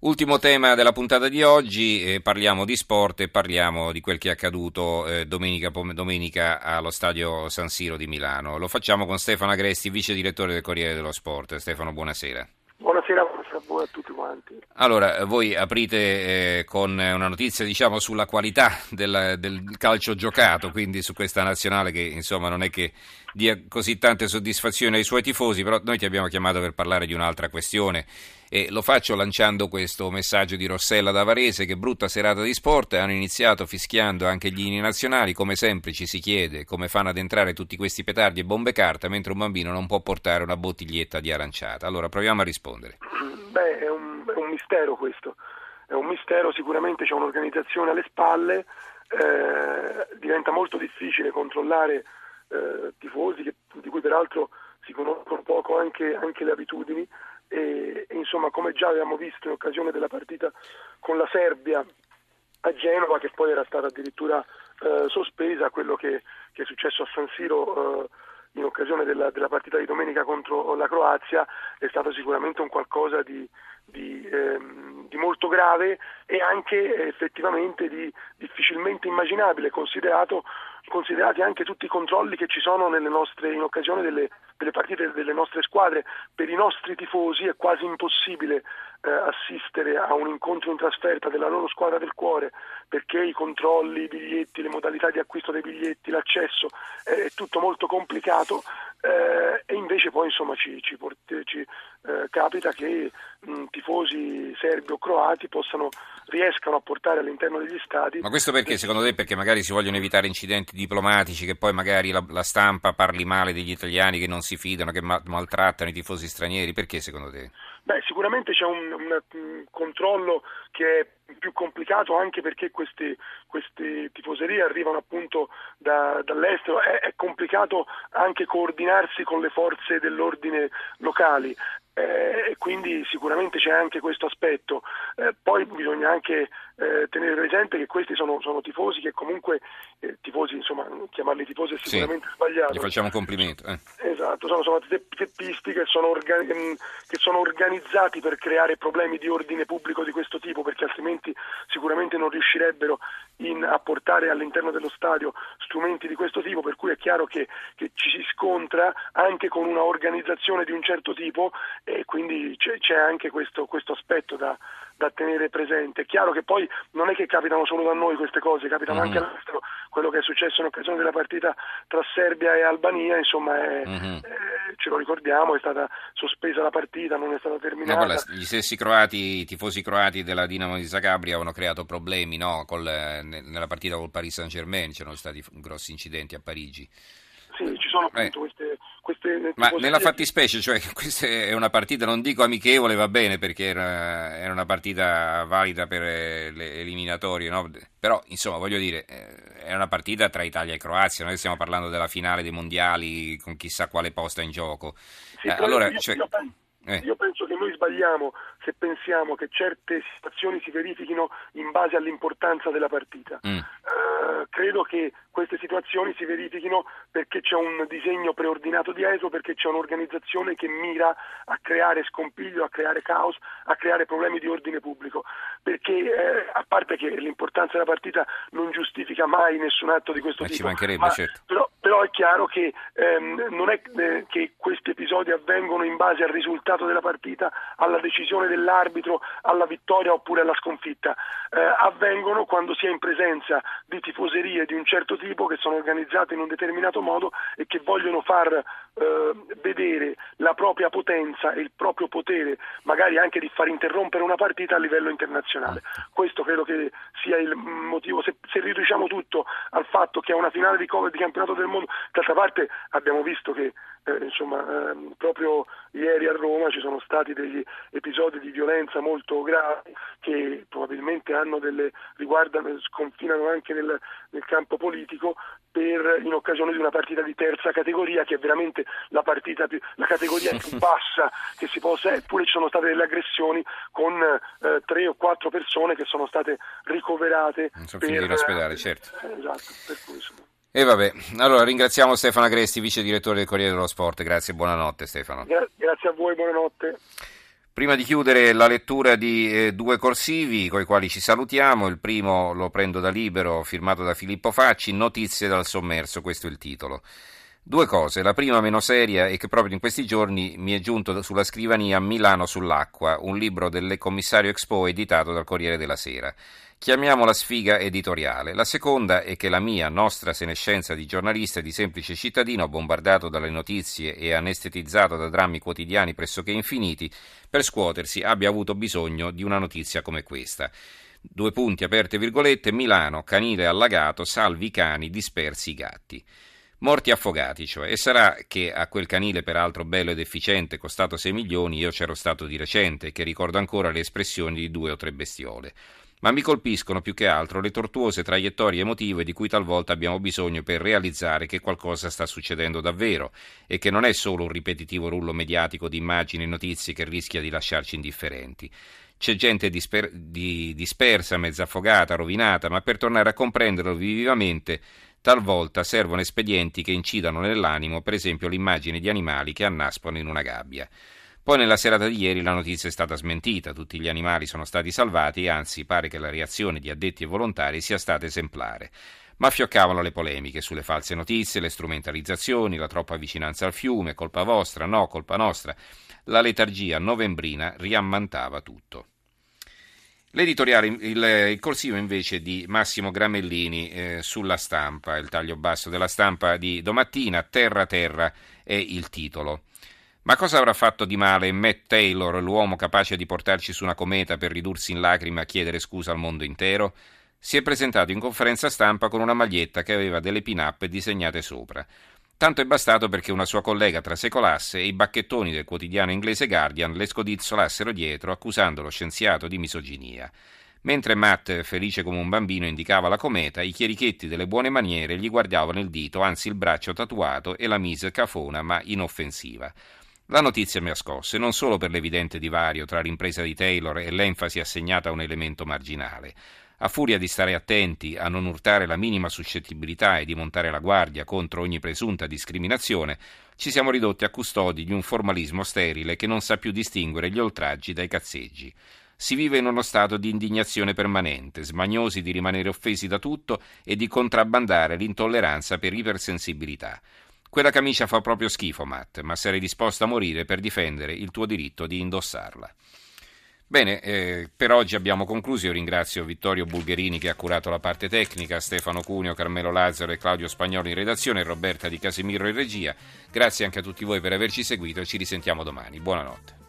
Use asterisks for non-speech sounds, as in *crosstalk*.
Ultimo tema della puntata di oggi, eh, parliamo di sport e parliamo di quel che è accaduto eh, domenica, domenica, allo stadio San Siro di Milano. Lo facciamo con Stefano Agresti, vice direttore del Corriere dello Sport. Stefano, buonasera. Buonasera, buonasera a tutti quanti. Allora, voi aprite eh, con una notizia diciamo, sulla qualità del, del, calcio giocato, quindi su questa nazionale che insomma non è che dia così tante soddisfazioni ai suoi tifosi, però noi ti abbiamo chiamato per parlare di un'altra questione e lo faccio lanciando questo messaggio di Rossella da Varese che brutta serata di sport, hanno iniziato fischiando anche gli inni nazionali, come sempre ci si chiede come fanno ad entrare tutti questi petardi e bombe carta mentre un bambino non può portare una bottiglietta di aranciata. Allora proviamo a rispondere. Beh, è un, è un mistero questo, è un mistero, sicuramente c'è un'organizzazione alle spalle, eh, diventa molto difficile controllare eh, tifosi che, di cui peraltro si conoscono poco anche, anche le abitudini. E, e, insomma come già avevamo visto in occasione della partita con la Serbia a Genova che poi era stata addirittura eh, sospesa quello che, che, è successo a San Siro eh, in occasione della, della, partita di domenica contro la Croazia è stato sicuramente un qualcosa di, di, ehm, di molto grave e anche effettivamente di difficilmente immaginabile considerato considerati anche tutti i controlli che ci sono nostre, in occasione delle, delle, partite delle nostre squadre. Per i nostri tifosi è quasi impossibile eh, assistere a un incontro in trasferta della loro squadra del cuore perché i controlli, i biglietti, le modalità di acquisto dei biglietti, l'accesso eh, è tutto molto complicato eh, e invece poi insomma ci, ci, ci eh, capita che mh, tifosi serbi o croati possano, riescano a portare all'interno degli stadi. Ma questo perché secondo te? Perché magari si vogliono evitare incidenti diplomatici, che poi magari la, la stampa parli male degli italiani che non si fidano, che ma, maltrattano i tifosi stranieri? Perché secondo te? Beh, sicuramente c'è un, un, un controllo che è più complicato anche perché queste, queste tifoserie arrivano appunto da, dall'estero, è, è, complicato anche coordinarsi con le forze dell'ordine locali eh, quindi sicuramente c'è anche questo aspetto. Eh, poi bisogna anche eh, tenere presente che questi sono, sono tifosi che comunque, eh, tifosi insomma, chiamarli tifosi è sicuramente sì, sbagliato. Gli facciamo un complimento. Eh. Esatto, sono, sono teppisti che sono, organi- mm, che sono organizzati per creare problemi di ordine pubblico di questo tipo perché altrimenti sicuramente non riuscirebbero in, a portare all'interno dello stadio strumenti di questo tipo, per cui è chiaro che, che ci si scontra anche con una organizzazione di un certo tipo e quindi c'è, c'è anche questo, questo aspetto da, da, tenere presente. È chiaro che poi non è che capitano solo da noi queste cose, capitano mm-hmm. anche all'estero. Quello che è successo in occasione della partita tra Serbia e Albania, insomma, è, mm-hmm. eh, ce lo ricordiamo, è stata sospesa la partita, non è stata terminata. No, gli stessi croati, i tifosi croati della Dinamo di Zagabria avevano creato problemi no? Col, nella partita col Paris Saint Germain, c'erano stati grossi incidenti a Parigi. Ci sono eh. appunto eh. queste queste Ma nella fattispecie, cioè *laughs* questa è una partita, non dico amichevole, va bene perché era, era una partita valida per eh, le eliminatorie, no? però insomma voglio dire, eh, è una partita tra Italia e Croazia, noi stiamo parlando della finale dei mondiali con chissà quale posta in gioco. Sì, eh, allora, io, cioè... io, penso, eh. io penso che noi sbagliamo se pensiamo che certe situazioni si verifichino in base all'importanza della partita. Mm. Uh, credo che queste situazioni si verifichino perché c'è un disegno preordinato dietro, perché c'è un'organizzazione che mira a creare scompiglio, a creare caos, a creare problemi di ordine pubblico. Perché eh, a parte che l'importanza della partita non giustifica mai nessun atto di questo ma tipo, ci mancherebbe, ma, certo. però, però, è chiaro che ehm, non è eh, che questi episodi avvengono in base al risultato della partita, alla decisione dell'arbitro, alla vittoria oppure alla sconfitta. Eh, avvengono quando si è in presenza di tifoserie di un certo tipo che sono organizzate in un determinato modo e che vogliono far eh, vedere la propria potenza e il proprio potere, magari anche di far interrompere una partita a livello internazionale. Questo credo che sia il motivo. Se, se riduciamo tutto al fatto che è una finale di, di campionato del mondo, d'altra parte abbiamo visto che eh, insomma, eh, proprio ieri a Roma ci sono stati degli episodi di violenza molto gravi che probabilmente hanno delle, riguardano, sconfinano anche nel, nel campo politico per, in occasione di una partita di terza categoria che è veramente la, più, la categoria più *laughs* bassa che si possa, eppure ci sono state delle aggressioni con eh, tre o quattro persone che sono state ricoverate. Sono per, in ospedale, certo. Eh, esatto, per cui insomma. E vabbè, allora ringraziamo Stefano Agresti, vice direttore del Corriere dello Sport. Grazie e buonanotte Stefano. Gra- grazie a voi, buonanotte. Prima di chiudere la lettura di eh, due corsivi con i quali ci salutiamo, il primo lo prendo da libero, firmato da Filippo Facci, Notizie dal sommerso, questo è il titolo. Due cose, la prima meno seria è che proprio in questi giorni mi è giunto sulla scrivania Milano sull'acqua, un libro del commissario Expo editato dal Corriere della Sera. Chiamiamola sfiga editoriale. La seconda è che la mia, nostra senescenza di giornalista e di semplice cittadino, bombardato dalle notizie e anestetizzato da drammi quotidiani pressoché infiniti, per scuotersi abbia avuto bisogno di una notizia come questa. Due punti aperte virgolette, Milano, canile allagato, salvi i cani, dispersi i gatti. Morti affogati, cioè, e sarà che a quel canile, peraltro bello ed efficiente, costato 6 milioni, io c'ero stato di recente, che ricordo ancora le espressioni di due o tre bestiole ma mi colpiscono più che altro le tortuose traiettorie emotive di cui talvolta abbiamo bisogno per realizzare che qualcosa sta succedendo davvero e che non è solo un ripetitivo rullo mediatico di immagini e notizie che rischia di lasciarci indifferenti. C'è gente disper- di- dispersa, mezza affogata, rovinata, ma per tornare a comprenderlo vivamente talvolta servono espedienti che incidano nell'animo, per esempio l'immagine di animali che annaspano in una gabbia. Poi nella serata di ieri la notizia è stata smentita, tutti gli animali sono stati salvati anzi pare che la reazione di addetti e volontari sia stata esemplare. Ma fioccavano le polemiche sulle false notizie, le strumentalizzazioni, la troppa vicinanza al fiume, colpa vostra, no, colpa nostra. La letargia novembrina riammantava tutto. L'editoriale, il, il, corsivo invece di Massimo Gramellini eh, sulla stampa, il taglio basso della stampa di domattina, Terra Terra è il titolo. Ma cosa avrà fatto di male Matt Taylor, l'uomo capace di portarci su una cometa per ridursi in lacrime a chiedere scusa al mondo intero? Si è presentato in conferenza stampa con una maglietta che aveva delle pin-up disegnate sopra. Tanto è bastato perché una sua collega trasecolasse e i bacchettoni del quotidiano inglese Guardian le scodizzolassero dietro accusando lo scienziato di misoginia. Mentre Matt, felice come un bambino, indicava la cometa, i chierichetti delle buone maniere gli guardavano il dito, anzi il braccio tatuato, e la mise cafona ma inoffensiva. La notizia mi ha scosse, non solo per l'evidente divario tra l'impresa di Taylor e l'enfasi assegnata a un elemento marginale. A furia di stare attenti a non urtare la minima suscettibilità e di montare la guardia contro ogni presunta discriminazione, ci siamo ridotti a custodi di un formalismo sterile che non sa più distinguere gli oltraggi dai cazzeggi. Si vive in uno stato di indignazione permanente, smagnosi di rimanere offesi da tutto e di contrabbandare l'intolleranza per ipersensibilità. Quella camicia fa proprio schifo, Matt, ma sarei disposto a morire per difendere il tuo diritto di indossarla. Bene, eh, per oggi abbiamo concluso. Io ringrazio Vittorio Bulgherini che ha curato la parte tecnica, Stefano Cuneo, Carmelo Lazzaro e Claudio Spagnolo in redazione, Roberta Di Casemiro in regia. Grazie anche a tutti voi per averci seguito ci risentiamo domani. Buonanotte.